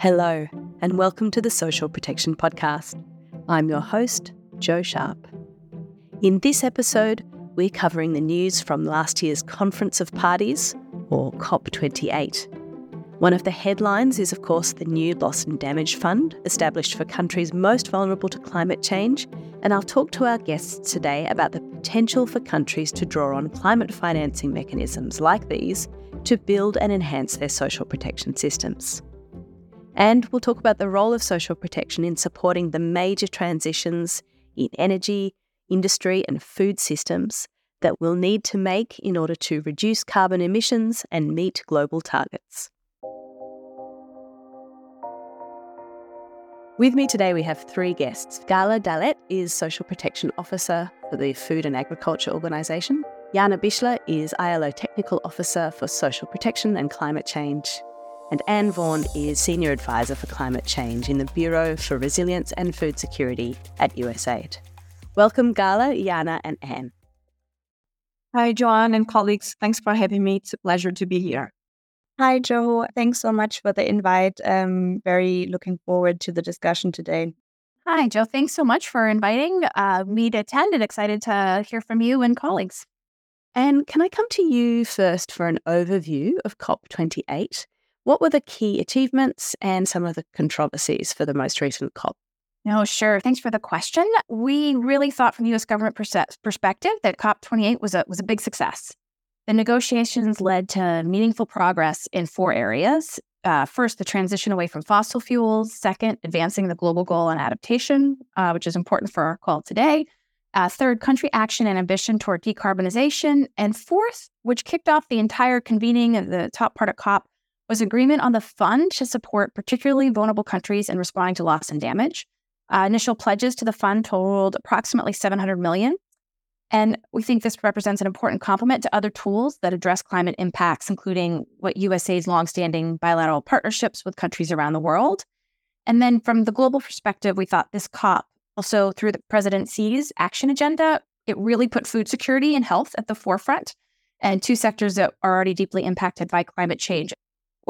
Hello, and welcome to the Social Protection Podcast. I'm your host, Jo Sharp. In this episode, we're covering the news from last year's Conference of Parties, or COP28. One of the headlines is, of course, the new Loss and Damage Fund, established for countries most vulnerable to climate change. And I'll talk to our guests today about the potential for countries to draw on climate financing mechanisms like these to build and enhance their social protection systems. And we'll talk about the role of social protection in supporting the major transitions in energy, industry, and food systems that we'll need to make in order to reduce carbon emissions and meet global targets. With me today, we have three guests. Gala Dahlet is Social Protection Officer for the Food and Agriculture Organisation. Jana Bischler is ILO Technical Officer for Social Protection and Climate Change and Ann Vaughan is Senior Advisor for Climate Change in the Bureau for Resilience and Food Security at USAID. Welcome, Gala, Jana, and Ann. Hi, Joanne and colleagues. Thanks for having me. It's a pleasure to be here. Hi, Jo. Thanks so much for the invite. I'm very looking forward to the discussion today. Hi, Jo. Thanks so much for inviting uh, me to attend and excited to hear from you and colleagues. And can I come to you first for an overview of COP28? What were the key achievements and some of the controversies for the most recent COP? No, sure. Thanks for the question. We really thought from the U.S. government perspective that COP28 was a was a big success. The negotiations led to meaningful progress in four areas. Uh, first, the transition away from fossil fuels. Second, advancing the global goal on adaptation, uh, which is important for our call today. Uh, third, country action and ambition toward decarbonization. And fourth, which kicked off the entire convening of the top part of COP, was agreement on the fund to support particularly vulnerable countries in responding to loss and damage. Uh, initial pledges to the fund totaled approximately 700 million. And we think this represents an important complement to other tools that address climate impacts, including what USA's longstanding bilateral partnerships with countries around the world. And then from the global perspective, we thought this COP, also through the presidency's action agenda, it really put food security and health at the forefront, and two sectors that are already deeply impacted by climate change.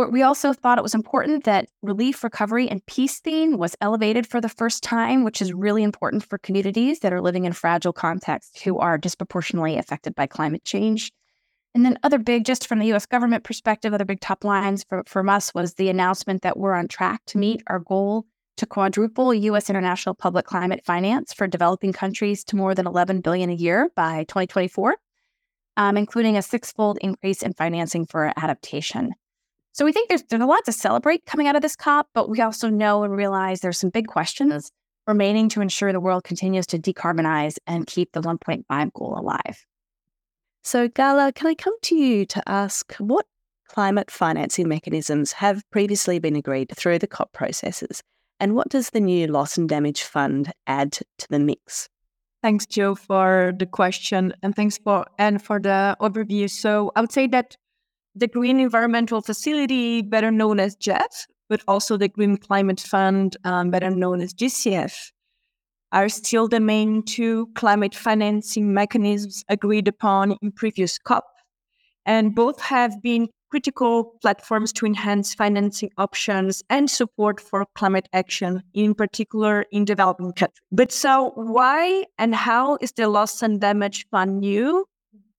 We also thought it was important that relief, recovery, and peace theme was elevated for the first time, which is really important for communities that are living in fragile contexts who are disproportionately affected by climate change. And then, other big, just from the US government perspective, other big top lines for, from us was the announcement that we're on track to meet our goal to quadruple US international public climate finance for developing countries to more than 11 billion a year by 2024, um, including a six-fold increase in financing for adaptation. So we think there's, there's a lot to celebrate coming out of this COP, but we also know and realize there's some big questions remaining to ensure the world continues to decarbonize and keep the 1.5 goal alive. So, Gala, can I come to you to ask what climate financing mechanisms have previously been agreed through the COP processes? And what does the new Loss and Damage Fund add to the mix? Thanks, Joe, for the question, and thanks for Ann for the overview. So, I would say that the Green Environmental Facility, better known as GEF, but also the Green Climate Fund, um, better known as GCF, are still the main two climate financing mechanisms agreed upon in previous COP. And both have been critical platforms to enhance financing options and support for climate action, in particular in developing countries. But so, why and how is the Loss and Damage Fund new?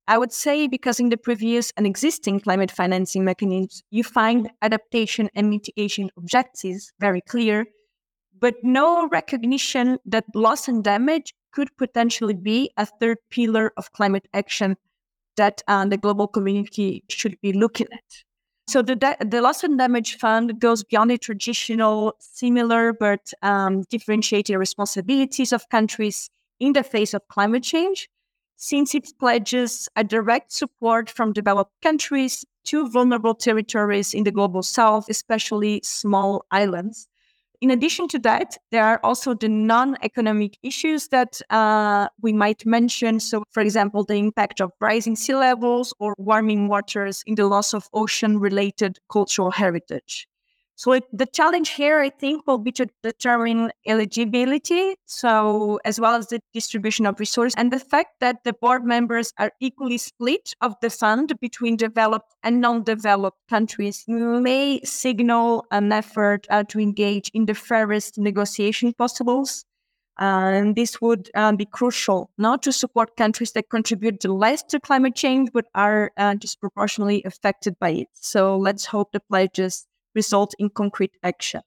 I would say because in the previous and existing climate financing mechanisms, you find adaptation and mitigation objectives very clear, but no recognition that loss and damage could potentially be a third pillar of climate action that uh, the global community should be looking at. So the, the loss and damage fund goes beyond the traditional, similar but um, differentiated responsibilities of countries in the face of climate change since it pledges a direct support from developed countries to vulnerable territories in the global south, especially small islands. In addition to that, there are also the non economic issues that uh, we might mention. So, for example, the impact of rising sea levels or warming waters in the loss of ocean related cultural heritage. So it, the challenge here, I think, will be to determine eligibility, so as well as the distribution of resources and the fact that the board members are equally split of the fund between developed and non-developed countries may signal an effort uh, to engage in the fairest negotiation possibles. and this would uh, be crucial not to support countries that contribute less to climate change but are uh, disproportionately affected by it. So let's hope the pledges result in concrete action.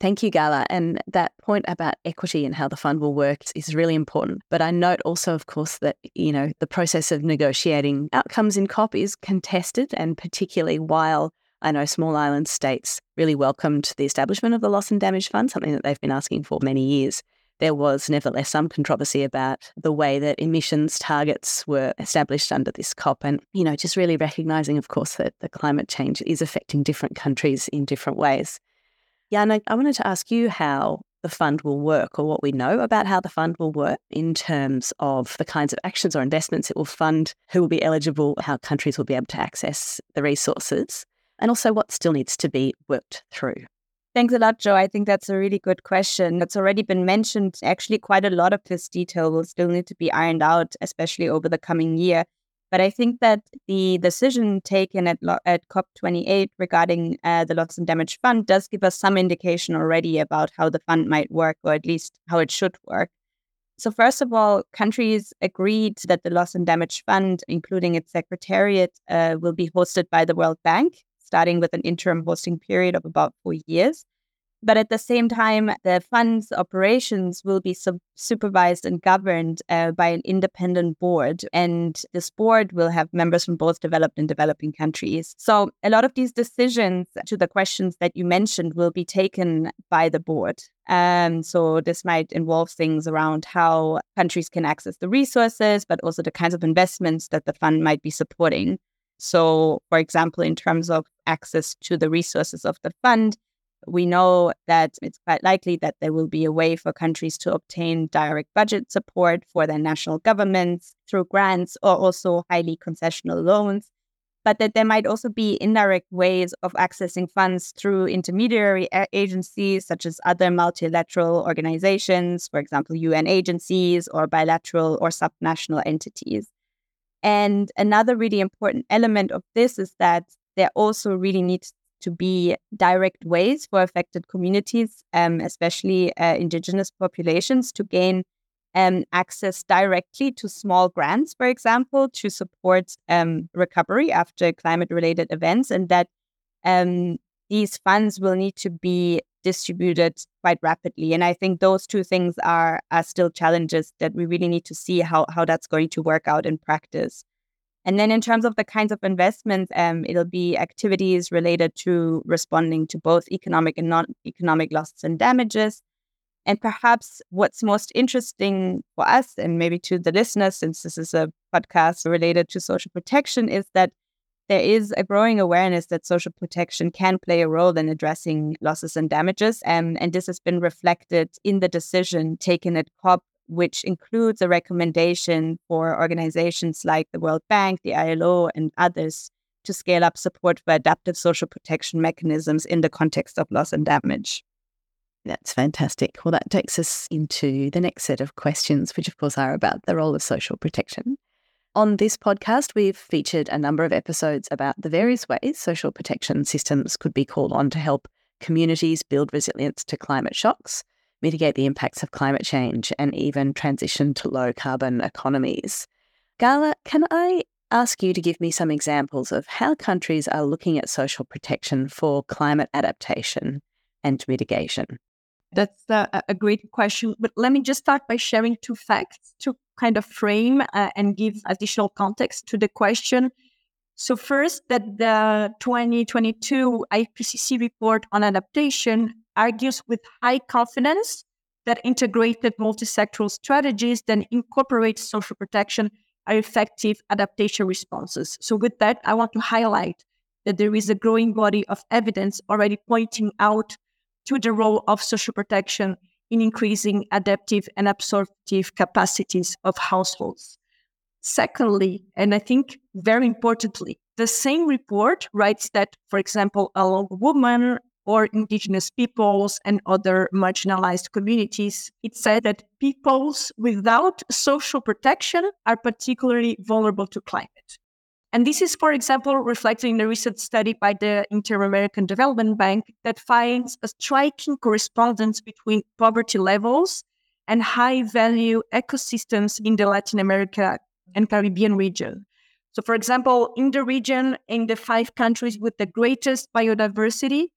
Thank you, Gala. And that point about equity and how the fund will work is really important. But I note also, of course, that, you know, the process of negotiating outcomes in COP is contested, and particularly while I know small island states really welcomed the establishment of the Loss and Damage Fund, something that they've been asking for many years. There was nevertheless some controversy about the way that emissions targets were established under this COP. And, you know, just really recognizing, of course, that the climate change is affecting different countries in different ways. Jan, I wanted to ask you how the fund will work or what we know about how the fund will work in terms of the kinds of actions or investments it will fund, who will be eligible, how countries will be able to access the resources, and also what still needs to be worked through. Thanks a lot, Joe. I think that's a really good question. That's already been mentioned. Actually, quite a lot of this detail will still need to be ironed out, especially over the coming year. But I think that the decision taken at, at COP28 regarding uh, the Loss and Damage Fund does give us some indication already about how the fund might work, or at least how it should work. So, first of all, countries agreed that the Loss and Damage Fund, including its secretariat, uh, will be hosted by the World Bank, starting with an interim hosting period of about four years. But at the same time, the fund's operations will be sub- supervised and governed uh, by an independent board. And this board will have members from both developed and developing countries. So a lot of these decisions to the questions that you mentioned will be taken by the board. Um, so this might involve things around how countries can access the resources, but also the kinds of investments that the fund might be supporting. So, for example, in terms of access to the resources of the fund, we know that it's quite likely that there will be a way for countries to obtain direct budget support for their national governments through grants or also highly concessional loans, but that there might also be indirect ways of accessing funds through intermediary agencies such as other multilateral organizations, for example, UN agencies or bilateral or subnational entities. And another really important element of this is that there also really needs to be direct ways for affected communities, um, especially uh, indigenous populations, to gain um, access directly to small grants, for example, to support um, recovery after climate related events, and that um, these funds will need to be distributed quite rapidly. And I think those two things are, are still challenges that we really need to see how, how that's going to work out in practice. And then in terms of the kinds of investments, um, it'll be activities related to responding to both economic and non-economic losses and damages. And perhaps what's most interesting for us and maybe to the listeners, since this is a podcast related to social protection, is that there is a growing awareness that social protection can play a role in addressing losses and damages. Um, and this has been reflected in the decision taken at COP which includes a recommendation for organizations like the World Bank, the ILO, and others to scale up support for adaptive social protection mechanisms in the context of loss and damage. That's fantastic. Well, that takes us into the next set of questions, which of course are about the role of social protection. On this podcast, we've featured a number of episodes about the various ways social protection systems could be called on to help communities build resilience to climate shocks mitigate the impacts of climate change, and even transition to low carbon economies. Gala, can I ask you to give me some examples of how countries are looking at social protection for climate adaptation and mitigation? That's a, a great question. But let me just start by sharing two facts to kind of frame uh, and give additional context to the question. So, first, that the 2022 IPCC report on adaptation argues with high confidence that integrated multi-sectoral strategies that incorporate social protection are effective adaptation responses. So with that, I want to highlight that there is a growing body of evidence already pointing out to the role of social protection in increasing adaptive and absorptive capacities of households. Secondly, and I think very importantly, the same report writes that, for example, a woman or indigenous peoples and other marginalized communities. It said that peoples without social protection are particularly vulnerable to climate. And this is, for example, reflected in a recent study by the Inter American Development Bank that finds a striking correspondence between poverty levels and high value ecosystems in the Latin America and Caribbean region. So, for example, in the region, in the five countries with the greatest biodiversity,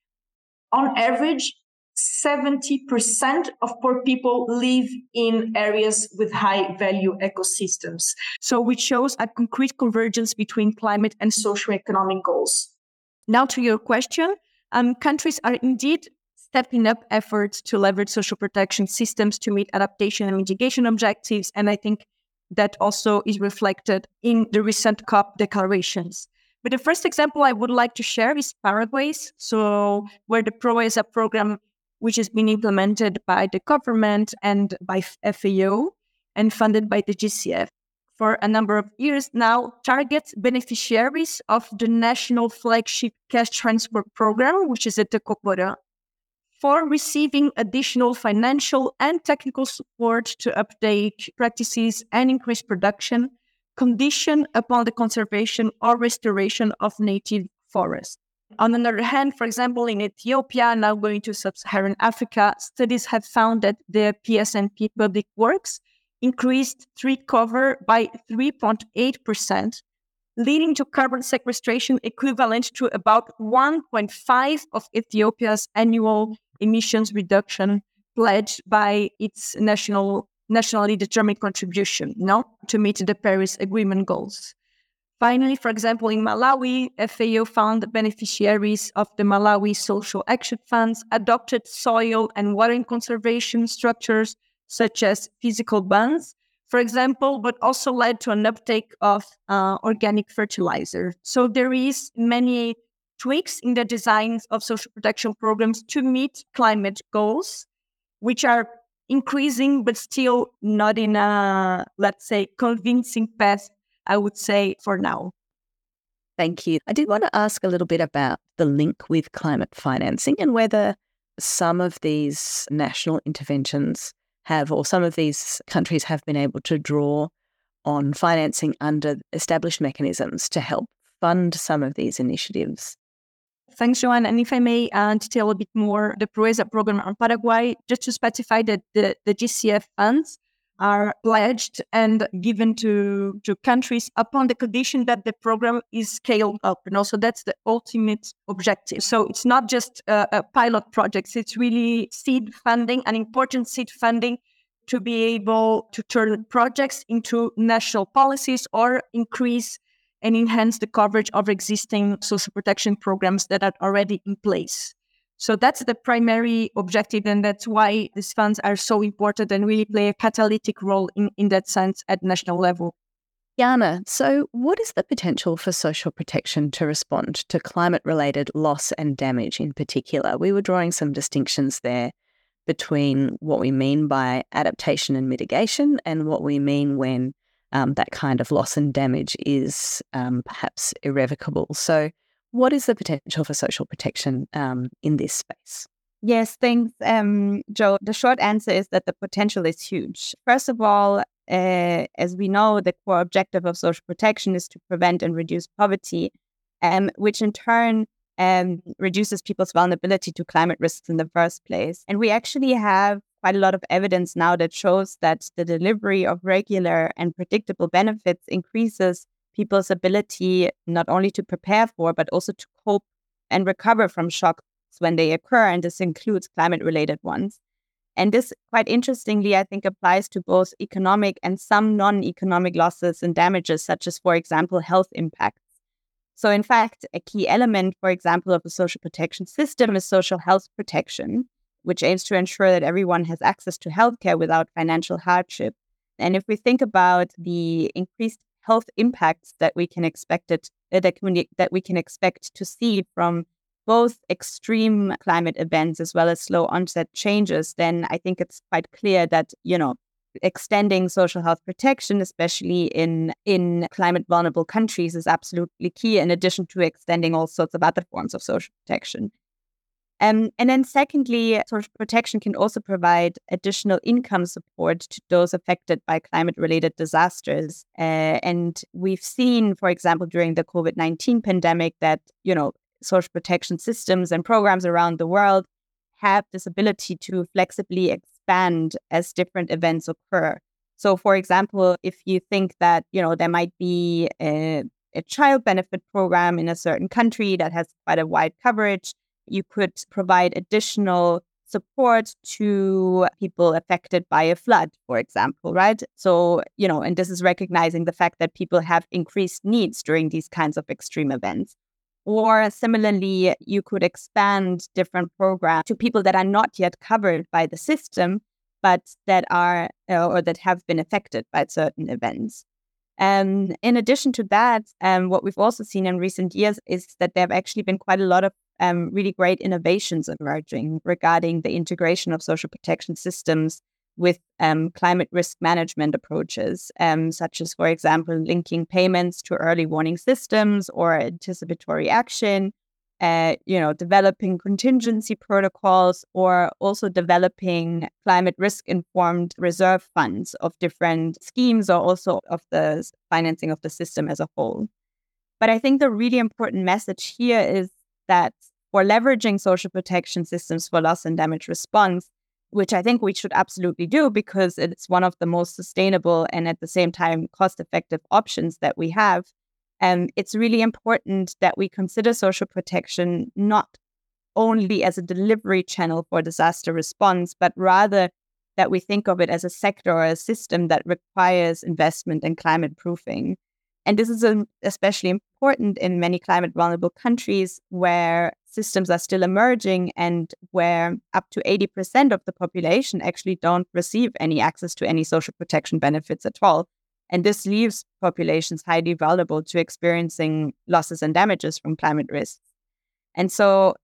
on average, 70% of poor people live in areas with high value ecosystems. So, which shows a concrete convergence between climate and socio-economic goals. Now, to your question, um, countries are indeed stepping up efforts to leverage social protection systems to meet adaptation and mitigation objectives. And I think that also is reflected in the recent COP declarations. But the first example I would like to share is Paraguay's. So, where the PROEZA program, which has been implemented by the government and by FAO and funded by the GCF for a number of years now, targets beneficiaries of the national flagship cash transfer program, which is at Tekoporã, for receiving additional financial and technical support to update practices and increase production, conditioned upon the conservation or restoration of native forests. On the other hand, for example, in Ethiopia, now going to sub Saharan Africa, studies have found that the PSNP public works increased tree cover by 3.8%, leading to carbon sequestration equivalent to about 1.5 of Ethiopia's annual emissions reduction pledged by its national nationally determined contribution no, to meet the Paris Agreement goals. Finally, for example, in Malawi, FAO found that beneficiaries of the Malawi Social Action Funds adopted soil and water conservation structures such as physical bunds, for example, but also led to an uptake of uh, organic fertilizer. So there is many tweaks in the designs of social protection programs to meet climate goals, which are increasing, but still not in a, let's say, convincing path, I would say, for now. Thank you. I did want to ask a little bit about the link with climate financing and whether some of these national interventions have, or some of these countries have been able to draw on financing under established mechanisms to help fund some of these initiatives. Thanks, Joanne. And if I may uh, detail a bit more the PROEZA program on Paraguay, just to specify that the, the GCF funds are pledged and given to, to countries upon the condition that the program is scaled up. And also that's the ultimate objective. So it's not just a, pilot projects, it's really seed funding, an important seed funding to be able to turn projects into national policies or increase and enhance the coverage of existing social protection programs that are already in place. So that's the primary objective, and that's why these funds are so important and really play a catalytic role in, in that sense at national level. Jana, so what is the potential for social protection to respond to climate related loss and damage in particular? We were drawing some distinctions there between what we mean by adaptation and mitigation and what we mean when um, that kind of loss and damage is um, perhaps irrevocable. So, what is the potential for social protection um, in this space? Yes, thanks, um, Joe. The short answer is that the potential is huge. First of all, uh, as we know, the core objective of social protection is to prevent and reduce poverty, um, which in turn um, reduces people's vulnerability to climate risks in the first place. And we actually have quite a lot of evidence now that shows that the delivery of regular and predictable benefits increases people's ability not only to prepare for, but also to cope and recover from shocks when they occur. And this includes climate related ones. And this, quite interestingly, I think applies to both economic and some non economic losses and damages, such as, for example, health impacts. So, in fact, a key element, for example, of a social protection system is social health protection which aims to ensure that everyone has access to healthcare without financial hardship. And if we think about the increased health impacts that we can expect it, uh, that, we, that we can expect to see from both extreme climate events as well as slow onset changes, then I think it's quite clear that, you know, extending social health protection, especially in in climate vulnerable countries, is absolutely key. In addition to extending all sorts of other forms of social protection. Um, and then, secondly, social protection can also provide additional income support to those affected by climate related disasters. Uh, and we've seen, for example, during the COVID 19 pandemic, that, you know, social protection systems and programs around the world have this ability to flexibly expand as different events occur. So, for example, if you think that, you know, there might be a, a child benefit program in a certain country that has quite a wide coverage, you could provide additional support to people affected by a flood, for example, right? So, you know, and this is recognizing the fact that people have increased needs during these kinds of extreme events. Or similarly, you could expand different programs to people that are not yet covered by the system, but that are uh, or that have been affected by certain events. And in addition to that, um, what we've also seen in recent years is that there have actually been quite a lot of um, really great innovations emerging regarding the integration of social protection systems with um, climate risk management approaches, um, such as, for example, linking payments to early warning systems or anticipatory action, uh, you know, developing contingency protocols, or also developing climate risk informed reserve funds of different schemes or also of the financing of the system as a whole. But I think the really important message here is that for leveraging social protection systems for loss and damage response, which I think we should absolutely do because it's one of the most sustainable and at the same time cost effective options that we have. And it's really important that we consider social protection not only as a delivery channel for disaster response, but rather that we think of it as a sector or a system that requires investment and climate proofing. And this is especially important in many climate vulnerable countries where systems are still emerging and where up to 80% of the population actually don't receive any access to any social protection benefits at all. And this leaves populations highly vulnerable to experiencing losses and damages from climate risks. And so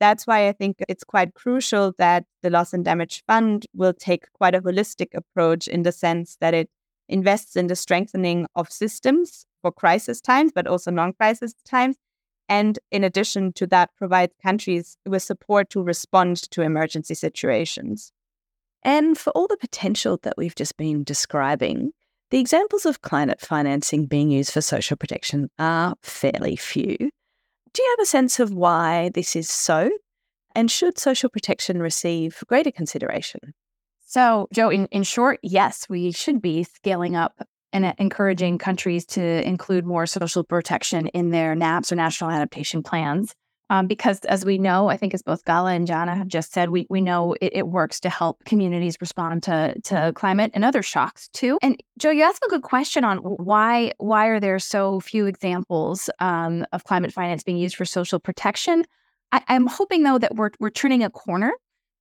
that's why I think it's quite crucial that the Loss and Damage Fund will take quite a holistic approach in the sense that it invests in the strengthening of systems for crisis times, but also non crisis times. And in addition to that, provides countries with support to respond to emergency situations. And for all the potential that we've just been describing, the examples of climate financing being used for social protection are fairly few. Do you have a sense of why this is so? And should social protection receive greater consideration? So, Joe, in, in short, yes, we should be scaling up and encouraging countries to include more social protection in their NAPs or national adaptation plans. Um, because as we know, I think as both Gala and Jana have just said, we, we know it, it, works to help communities respond to, to climate and other shocks too. And Joe, you asked a good question on why why are there so few examples um, of climate finance being used for social protection? I, I'm hoping though that we're we're turning a corner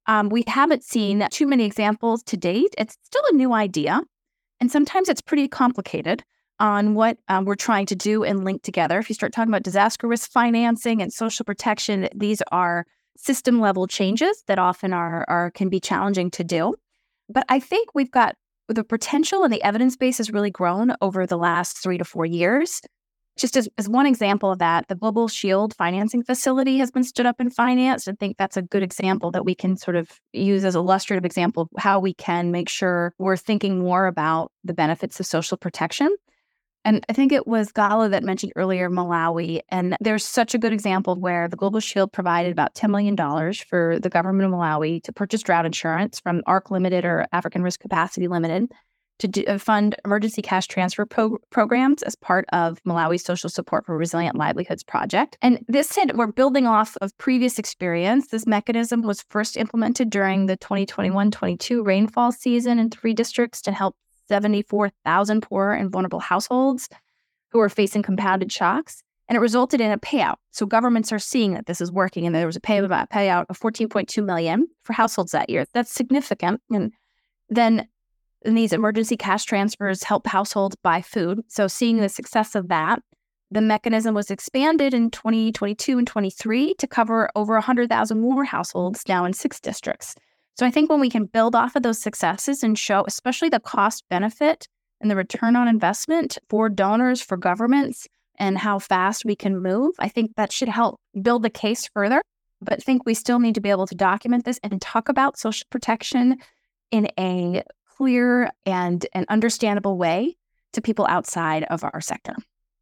um, we haven't seen too many examples to date. It's still a new idea, and sometimes it's pretty complicated on what um, we're trying to do and link together. If you start talking about disaster risk financing and social protection, these are system level changes that often are, are can be challenging to do. But I think we've got the potential and the evidence base has really grown over the last three to four years just as, as one example of that, the Global Shield financing facility has been stood up and financed. I think that's a good example that we can sort of use as illustrative example of how we can make sure we're thinking more about the benefits of social protection. And I think it was Gala that mentioned earlier Malawi. And there's such a good example where the Global Shield provided about $10 million for the government of Malawi to purchase drought insurance from ARC Limited or African Risk Capacity Limited to do, uh, fund emergency cash transfer pro- programs as part of Malawi's Social Support for Resilient Livelihoods project. And this said, we're building off of previous experience. This mechanism was first implemented during the 2021 22 rainfall season in three districts to help 74,000 poor and vulnerable households who are facing compounded shocks. And it resulted in a payout. So governments are seeing that this is working, and there was a pay, payout of 14.2 million for households that year. That's significant. And then and these emergency cash transfers help households buy food. So, seeing the success of that, the mechanism was expanded in 2022 and 23 to cover over 100,000 more households now in six districts. So, I think when we can build off of those successes and show, especially the cost benefit and the return on investment for donors, for governments, and how fast we can move, I think that should help build the case further but think we still need to be able to document this and talk about social protection in a clear and an understandable way to people outside of our sector.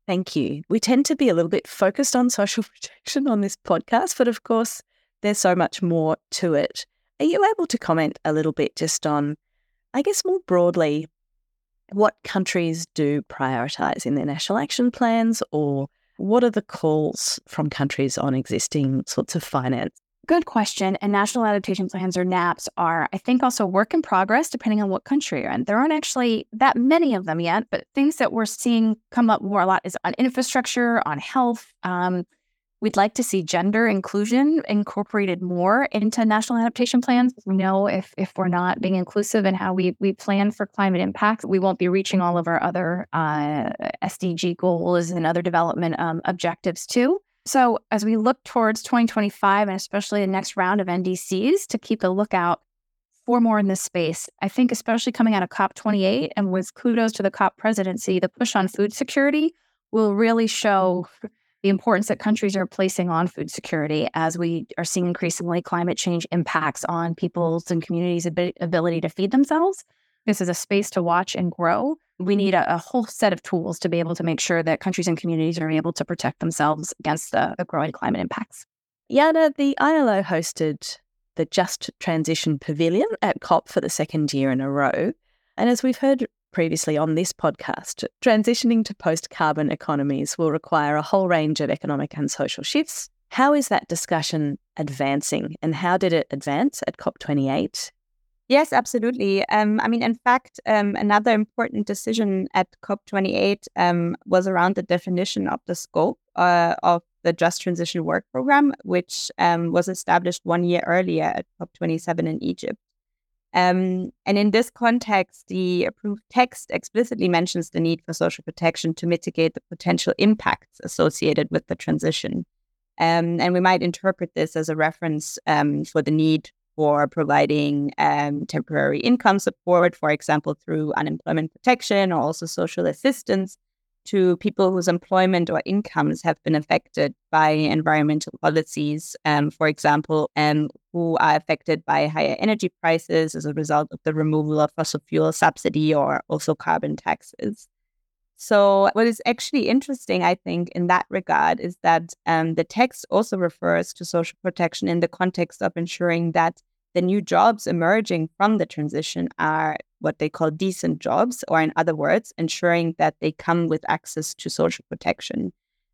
Thank you. We tend to be a little bit focused on social protection on this podcast, but of course, there's so much more to it. Are you able to comment a little bit just on, I guess, more broadly, what countries do prioritize in their national action plans, or what are the calls from countries on existing sorts of finance? Good question. And national adaptation plans or NAPs are, I think, also work in progress depending on what country you're in. There aren't actually that many of them yet, but things that we're seeing come up more a lot is on infrastructure, on health. Um, we'd like to see gender inclusion incorporated more into national adaptation plans. We know if if we're not being inclusive in how we we plan for climate impact, we won't be reaching all of our other uh, SDG goals and other development um, objectives too. So, as we look towards 2025 and especially the next round of NDCs, to keep a lookout for more in this space, I think, especially coming out of COP28 and with kudos to the COP presidency, the push on food security will really show the importance that countries are placing on food security as we are seeing increasingly climate change impacts on people's and communities' ability to feed themselves. This is a space to watch and grow we mm-hmm. need a, a, whole set of tools to be able to make sure that countries and communities are able to protect themselves against the, the growing climate impacts. Jana, the ILO hosted the Just Transition Pavilion at COP for the second year in a row. And as we've heard previously on this podcast, transitioning to post carbon economies will require a whole range of economic and social shifts. How is that discussion advancing and how did it advance at COP28? Yes, absolutely. Um, I mean, in fact, um, another important decision at COP28 um, was around the definition of the scope uh, of the Just Transition Work Program, which um, was established one year earlier at COP27 in Egypt. Um, and in this context, the approved text explicitly mentions the need for social protection to mitigate the potential impacts associated with the transition. Um, and we might interpret this as a reference for the need for providing um, temporary income support, for example, through unemployment protection or also social assistance to people whose employment or incomes have been affected by environmental policies, um, for example, um, who are affected by higher energy prices as a result of the removal of fossil fuel subsidy or also carbon taxes. So, what is actually interesting, I think, in that regard is that um, the text also refers to social protection in the context of ensuring that the new jobs emerging from the transition are what they call decent jobs, or in other words, ensuring that they come with access to social protection.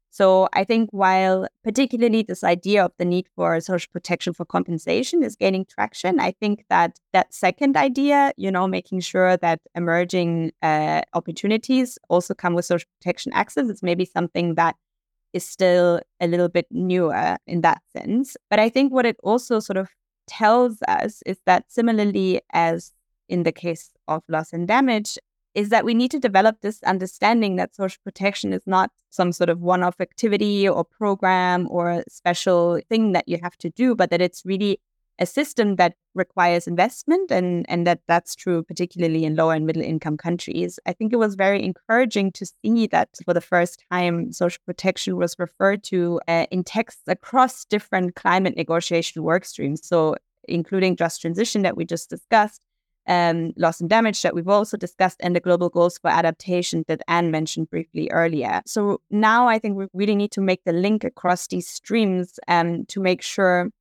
So I think while particularly this idea of the need for social protection for compensation is gaining traction, I think that that second idea, you know, making sure that emerging uh, opportunities also come with social protection access is maybe something that is still a little bit newer in that sense. But I think what it also sort of tells us is that similarly as in the case of loss and damage, is that we need to develop this understanding that social protection is not some sort of one off activity or program or special thing that you have to do, but that it's really a system that requires investment and, and that that's true particularly in lower and middle income countries. I think it was very encouraging to see that for the first time social protection was referred to uh, in texts across different climate negotiation work streams. So including just transition that we just discussed, um, loss and damage that we've also discussed, and the global goals for adaptation that Ann mentioned briefly earlier. So now I think we really need to make the link across these streams um, to make sure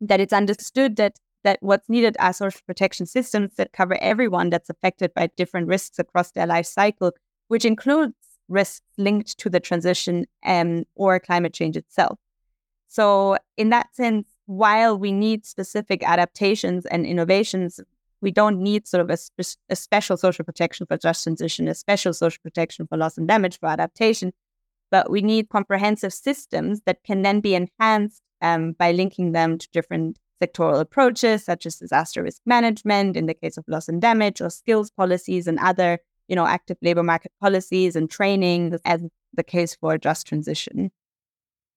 that it's understood that that what's needed are social protection systems that cover everyone that's affected by different risks across their life cycle, which includes risks linked to the transition um, or climate change itself. So, in that sense, while we need specific adaptations and innovations we don't need sort of a, a special social protection for just transition, a special social protection for loss and damage for adaptation, but we need comprehensive systems that can then be enhanced um, by linking them to different sectoral approaches, such as disaster risk management in the case of loss and damage, or skills policies and other, you know, active labor market policies and training, as the case for just transition.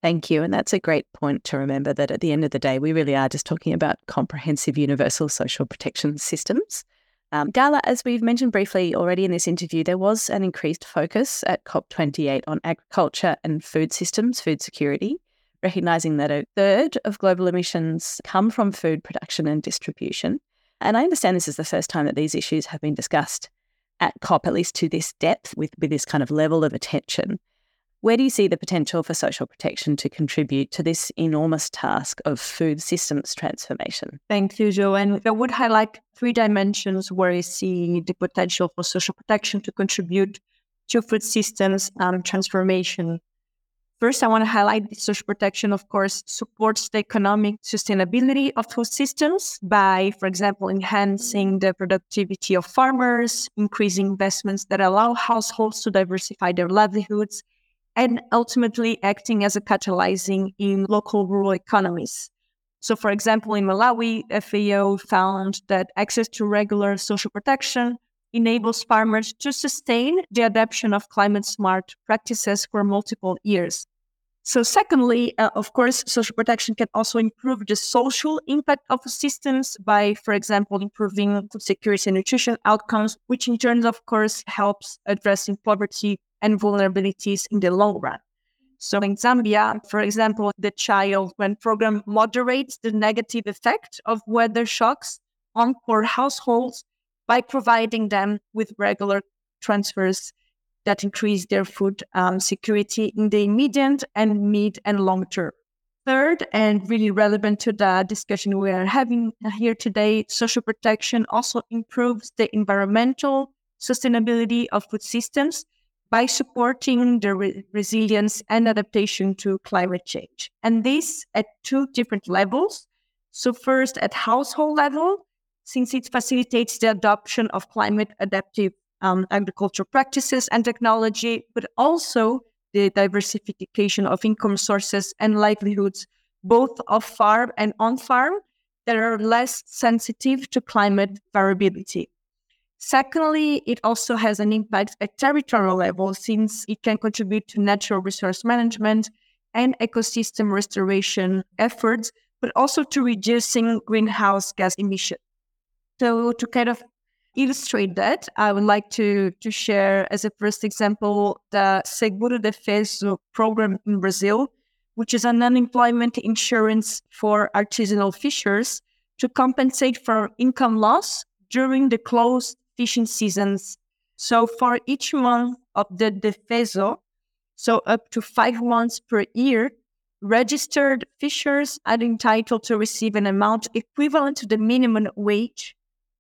Thank you. And that's a great point to remember that at the end of the day, we really are just talking about comprehensive universal social protection systems. Um, Gala, as we've mentioned briefly already in this interview, there was an increased focus at COP28 on agriculture and food systems, food security. recognizing that a third of global emissions come from food production and distribution. And I understand this is the first time that these issues have been discussed at COP, at least to this depth, with, with this kind of level of attention. Where do you see the potential for social protection to contribute to this enormous task of food systems transformation? Thank you, Jo. And I would highlight three dimensions where I see the potential for social protection to contribute to food systems um, transformation. First, I want to highlight that social protection, of course, supports the economic sustainability of food systems by, for example, enhancing the productivity of farmers, increasing investments that allow households to diversify their livelihoods, and ultimately acting as a catalyzing in local rural economies. So, for example, in Malawi, FAO found that access to regular social protection enables farmers to sustain the adoption of climate smart practices for multiple years. So, secondly, uh, of course, social protection can also improve the social impact of systems by, for example, improving food security and nutrition outcomes, which in turn, of course, helps addressing poverty and vulnerabilities in the long run. So, in Zambia, for example, the Child When program moderates the negative effect of weather shocks on poor households by providing them with regular transfers that increase their food um, security in the immediate and mid and long term. Third, and really relevant to the discussion we are having here today, social protection also improves the environmental sustainability of food systems by supporting the re- resilience and adaptation to climate change. And this at two different levels. So, first, at household level, since it facilitates the adoption of climate adaptive um, agricultural practices and technology, but also the diversification of income sources and livelihoods, both off farm and on farm, that are less sensitive to climate variability. Secondly, it also has an impact at territorial level since it can contribute to natural resource management and ecosystem restoration efforts, but also to reducing greenhouse gas emissions. So to kind of illustrate that, I would like to, to share as a first example the Seguro de Defeso program in Brazil, which is an unemployment insurance for artisanal fishers to compensate for income loss during the closed fishing seasons. So for each month of the Defeso, so up to five months per year, registered fishers are entitled to receive an amount equivalent to the minimum wage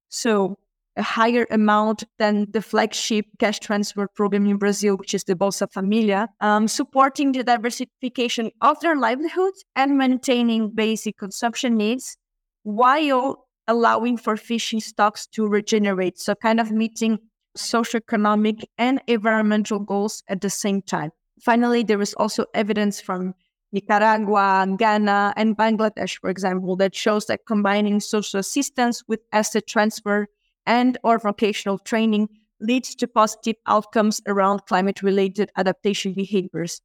so a higher amount than the flagship cash transfer program in Brazil, which is the Bolsa Familia, um, supporting the diversification of their livelihoods and maintaining basic consumption needs while allowing for fishing stocks to regenerate. So, kind of meeting socioeconomic and environmental goals at the same time. Finally, there is also evidence from Nicaragua, Ghana, and Bangladesh, for example, that shows that combining social assistance with asset transfer and or vocational training leads to positive outcomes around climate-related adaptation behaviors.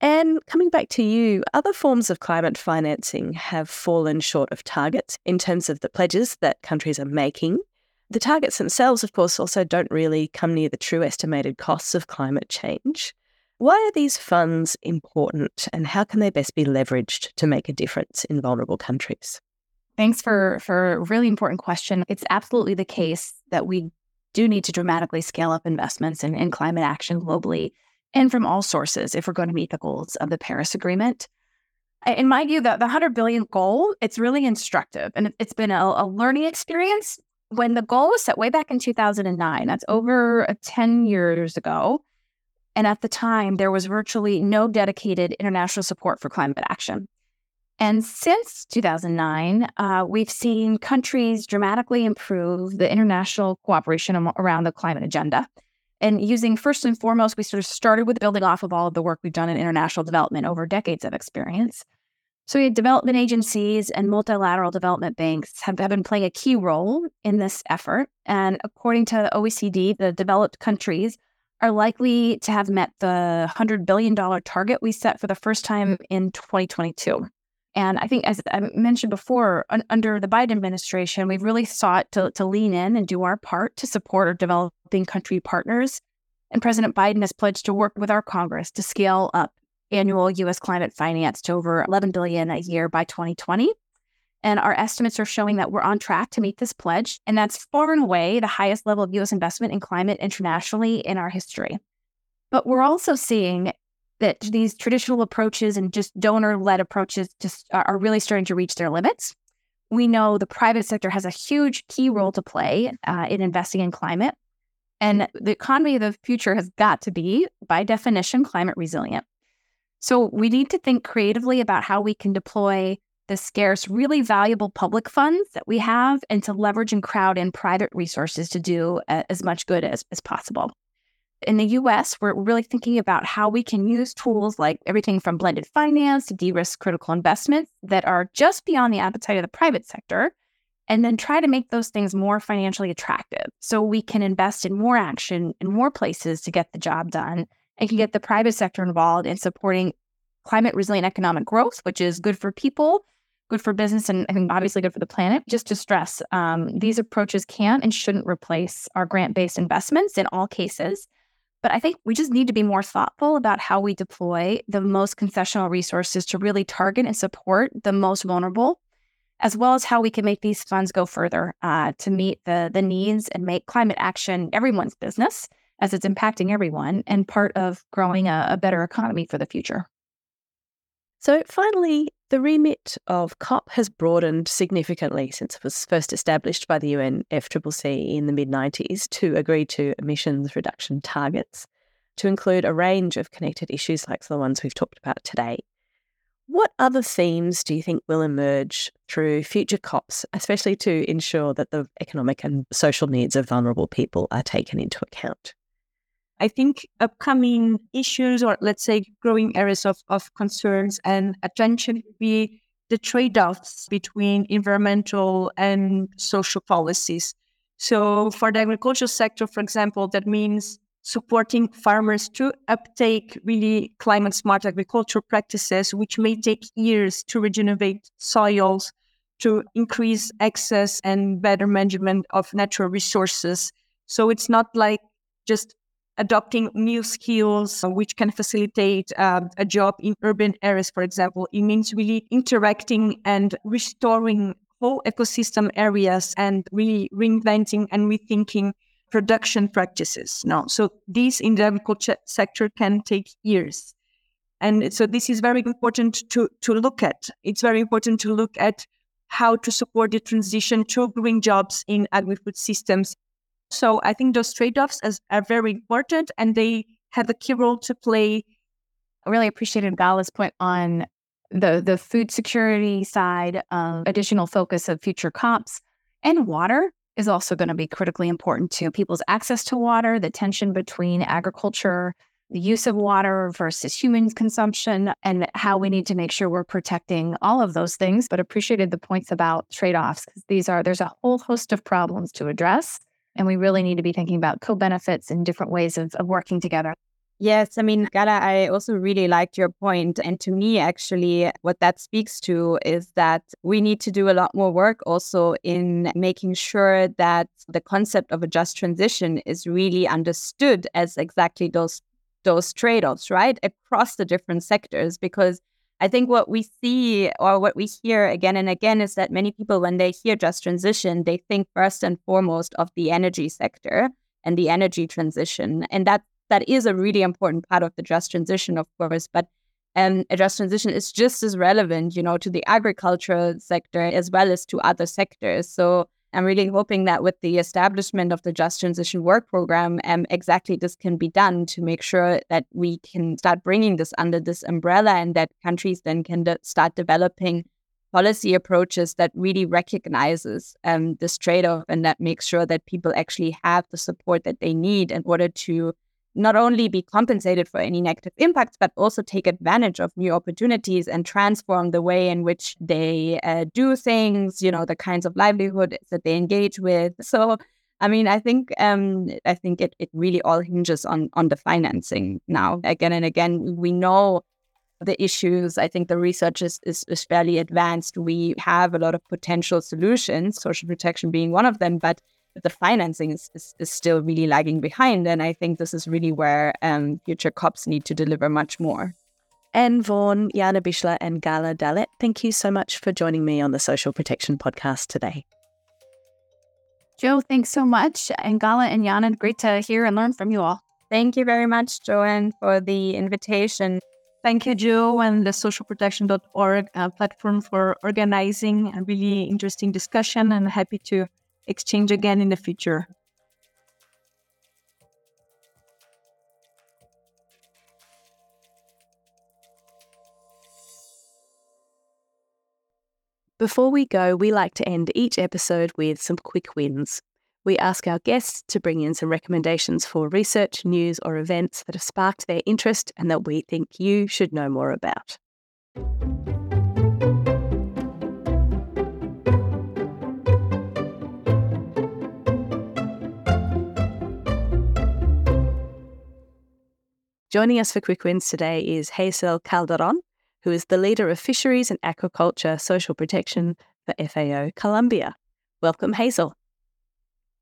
And coming back to you, other forms of climate financing have fallen short of targets in terms of the pledges that countries are making. The targets themselves, of course, also don't really come near the true estimated costs of climate change. Why are these funds important and how can they best be leveraged to make a difference in vulnerable countries? Thanks for, for a really important question. It's absolutely the case that we do need to dramatically scale up investments in, in climate action globally and from all sources if we're going to meet the goals of the Paris Agreement. In my view, the, the 100 billion goal, it's really instructive and it's been a, a learning experience. When the goal was set way back in 2009, that's over 10 years ago, and at the time, there was virtually no dedicated international support for climate action. And since 2009, uh, we've seen countries dramatically improve the international cooperation around the climate agenda. And using first and foremost, we sort of started with building off of all of the work we've done in international development over decades of experience. So, we had development agencies and multilateral development banks have, have been playing a key role in this effort. And according to the OECD, the developed countries are likely to have met the $100 billion target we set for the first time in 2022. And I think, as I mentioned before, un- under the Biden administration, we've really sought to, to lean in and do our part to support our developing country partners. And President Biden has pledged to work with our Congress to scale up annual US climate finance to over 11 billion a year by 2020. And our estimates are showing that we're on track to meet this pledge. And that's far and away the highest level of US investment in climate internationally in our history. But we're also seeing that these traditional approaches and just donor led approaches just are really starting to reach their limits. We know the private sector has a huge key role to play uh, in investing in climate. And the economy of the future has got to be, by definition, climate resilient. So we need to think creatively about how we can deploy the scarce, really valuable public funds that we have and to leverage and crowd in private resources to do uh, as much good as, as possible. In the US, we're really thinking about how we can use tools like everything from blended finance to de risk critical investments that are just beyond the appetite of the private sector, and then try to make those things more financially attractive so we can invest in more action in more places to get the job done and can get the private sector involved in supporting climate resilient economic growth, which is good for people good for business and I think obviously good for the planet. Just to stress, um, these approaches can and shouldn't replace our grant based investments in all cases. But I think we just need to be more thoughtful about how we deploy the most concessional resources to really target and support the most vulnerable, as well as how we can make these funds go further uh, to meet the, the needs and make climate action everyone's business as it's impacting everyone and part of growing a, a better economy for the future. So, finally, the remit of COP has broadened significantly since it was first established by the UNFCCC in the mid 90s to agree to emissions reduction targets to include a range of connected issues like the ones we've talked about today. What other themes do you think will emerge through future COPs, especially to ensure that the economic and social needs of vulnerable people are taken into account? I think upcoming issues or let's say growing areas of, of concerns and attention would be the trade-offs between environmental and social policies. So for the agricultural sector, for example, that means supporting farmers to uptake really climate smart agricultural practices, which may take years to regenerate soils, to increase access and better management of natural resources. So it's not like just adopting new skills which can facilitate uh, a job in urban areas, for example. It means really interacting and restoring whole ecosystem areas and really reinventing and rethinking production practices. No, so these in the agriculture sector can take years. And so this is very important to, to look at. It's very important to look at how to support the transition to green jobs in agri-food systems so I think those trade offs are very important and they have a key role to play. I really appreciated Gala's point on the, the food security side, additional focus of future COPs, and water is also going to be critically important to people's access to water, the tension between agriculture, the use of water versus human consumption, and how we need to make sure we're protecting all of those things. But appreciated the points about trade offs because these are, there's a whole host of problems to address. And we really need to be thinking about co benefits and different ways of, of working together. Yes, I mean, Gala, I also really liked your point. And to me, actually, what that speaks to is that we need to do a lot more work also in making sure that the concept of a just transition is really understood as exactly those those trade-offs, right? Across the different sectors. Because I think what we see or what we hear again and again is that many people, when they hear just transition, they think first and foremost of the energy sector and the energy transition. And that that is a really important part of the just transition, of course. But um, a just transition is just as relevant, you know, to the agricultural sector as well as to other sectors. So I'm really hoping that with the establishment of the Just Transition Work Program, um, exactly this can be done to make sure that we can start bringing this under this umbrella and that countries then can de- start developing policy approaches that really recognizes um, this trade-off and that makes sure that people actually have the support that they need in order to not only be compensated for any negative impacts, but also take advantage of new opportunities and transform the way in which they uh, do things, you know, the kinds of livelihood that they engage with. So, I mean, I think um, I think it, it really all hinges on on the financing now. Again and again, we know the issues. I think the research is, is, is fairly advanced. We have a lot of potential solutions, social protection being one of them, but the financing is, is, is, still really lagging behind. And I think this is really where um, future COPs need to deliver much more. Ann Vaughan, Jana Bischler, and Gala Dahlet, thank you so much for joining me on the Social Protection Podcast today. Joe, thanks so much. And Gala and Jana, great to hear and learn from you all. Thank you very much, Joanne, for the invitation. Thank you, Joe, and the socialprotection.org uh, platform for organizing a really interesting discussion and happy to exchange again in the future. Before we go, we like to end each episode with some quick wins. We ask our guests to bring in some recommendations for research, news, or events that have sparked their interest and that we think you should know more about. Joining us for Quick Wins today is Hazel Calderon, who is the leader of Fisheries and Aquaculture Social Protection for FAO Colombia. Welcome, Hazel.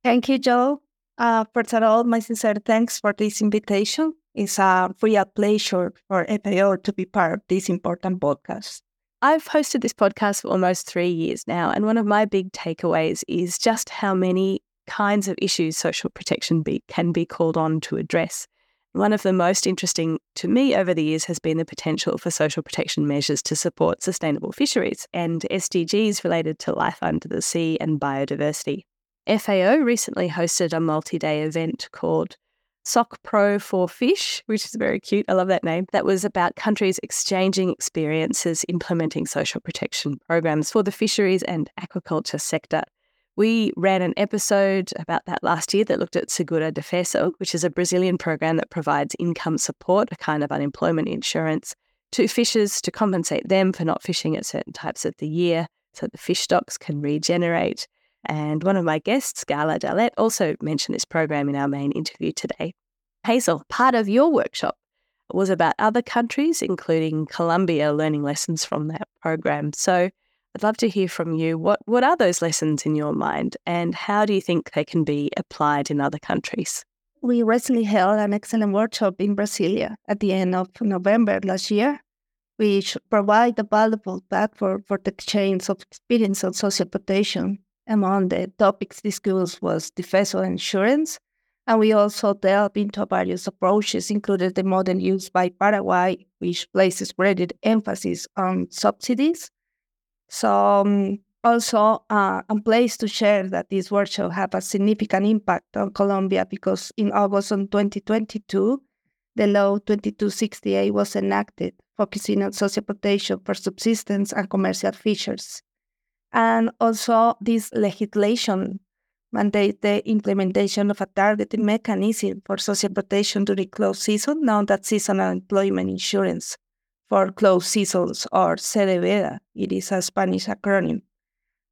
Thank you, Jo. Uh, first of all, my sincere thanks for this invitation. It's a real pleasure for FAO to be part of this important podcast. I've hosted this podcast for almost three years now, and one of my big takeaways is just how many kinds of issues social protection be, can be called on to address. One of the most interesting to me over the years has been the potential for social protection measures to support sustainable fisheries and SDGs related to life under the sea and biodiversity. FAO recently hosted a multi day event called SOC Pro for Fish, which is very cute. I love that name. That was about countries exchanging experiences implementing social protection programs for the fisheries and aquaculture sector. We ran an episode about that last year that looked at Seguro Defeso, which is a Brazilian program that provides income support, a kind of unemployment insurance, to fishers to compensate them for not fishing at certain types of the year so the fish stocks can regenerate. And one of my guests, Gala Dahlet, also mentioned this program in our main interview today. Hazel, part of your workshop was about other countries, including Colombia, learning lessons from that program. So I'd love to hear from you. What, what are those lessons in your mind, and how do you think they can be applied in other countries? We recently held an excellent workshop in Brasilia at the end of November last year, which provide a valuable platform for the exchange of experience on social protection. Among the topics discussed was defensive insurance, and we also delved into various approaches, including the model used by Paraguay, which places greater emphasis on subsidies so um, also, uh, I'm pleased to share that this workshop had a significant impact on Colombia because in August of 2022, the law 2268 was enacted, focusing on social protection for subsistence and commercial fishers. And also, this legislation mandate the implementation of a targeted mechanism for social protection during closed season, known as seasonal employment insurance for closed seasons or CDVEDA. It is a Spanish acronym.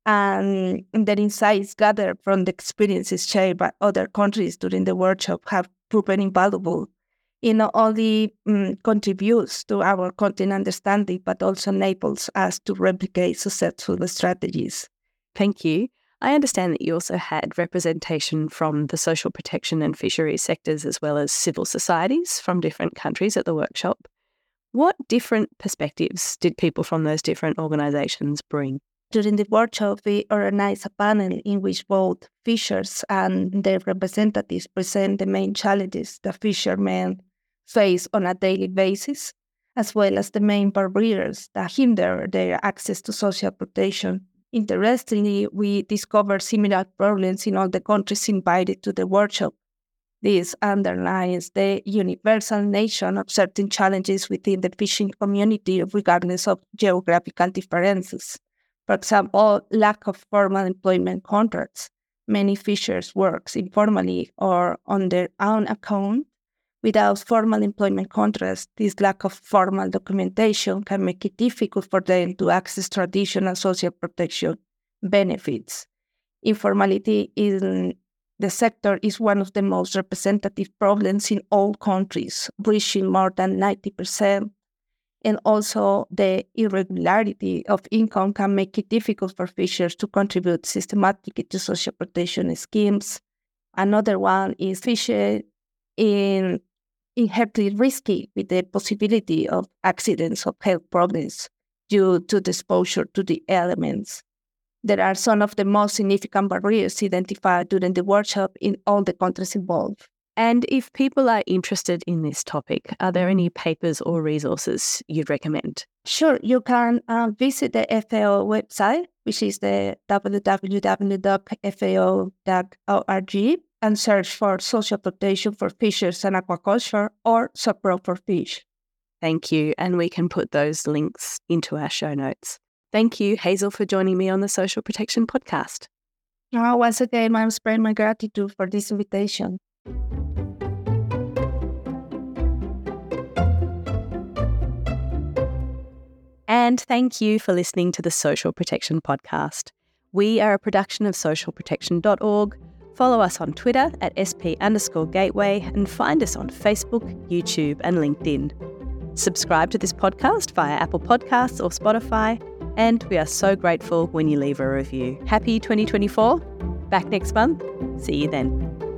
And the insights gathered from the experiences shared by other countries during the workshop have proven invaluable. It not only um, contributes to our content understanding, but also enables us to replicate successful strategies. Thank you. I understand that you also had representation from the social protection and fisheries sectors as well as civil societies from different countries at the workshop. What different perspectives did people from those different organizations bring? During the workshop, we organized a panel in which both fishers and their representatives present the main challenges the fishermen face on a daily basis, as well as the main barriers that hinder their access to social protection. Interestingly, we discovered similar problems in all the countries invited to the workshop, this underlines the universal nature of certain challenges within the fishing community, regardless of geographical differences. For example, lack of formal employment contracts. Many fishers work informally or on their own account. Without formal employment contracts, this lack of formal documentation can make it difficult for them to access traditional social protection benefits. Informality is in the sector is one of the most representative problems in all countries, reaching more than 90%. And also, the irregularity of income can make it difficult for fishers to contribute systematically to social protection schemes. Another one is fishing in inherently risky with the possibility of accidents or health problems due to the exposure to the elements. There are some of the most significant barriers identified during the workshop in all the countries involved. And if people are interested in this topic, are there any papers or resources you'd recommend? Sure, you can uh, visit the FAO website, which is the www.fao.org, and search for social protection for fishes and aquaculture or SOCPRO for fish. Thank you. And we can put those links into our show notes. Thank you, Hazel, for joining me on the Social Protection Podcast. Oh, once again, I'm spreading my gratitude for this invitation. And thank you for listening to the Social Protection Podcast. We are a production of socialprotection.org. Follow us on Twitter at SP underscore gateway and find us on Facebook, YouTube, and LinkedIn. Subscribe to this podcast via Apple Podcasts or Spotify, and we are so grateful when you leave a review. Happy 2024. Back next month. See you then.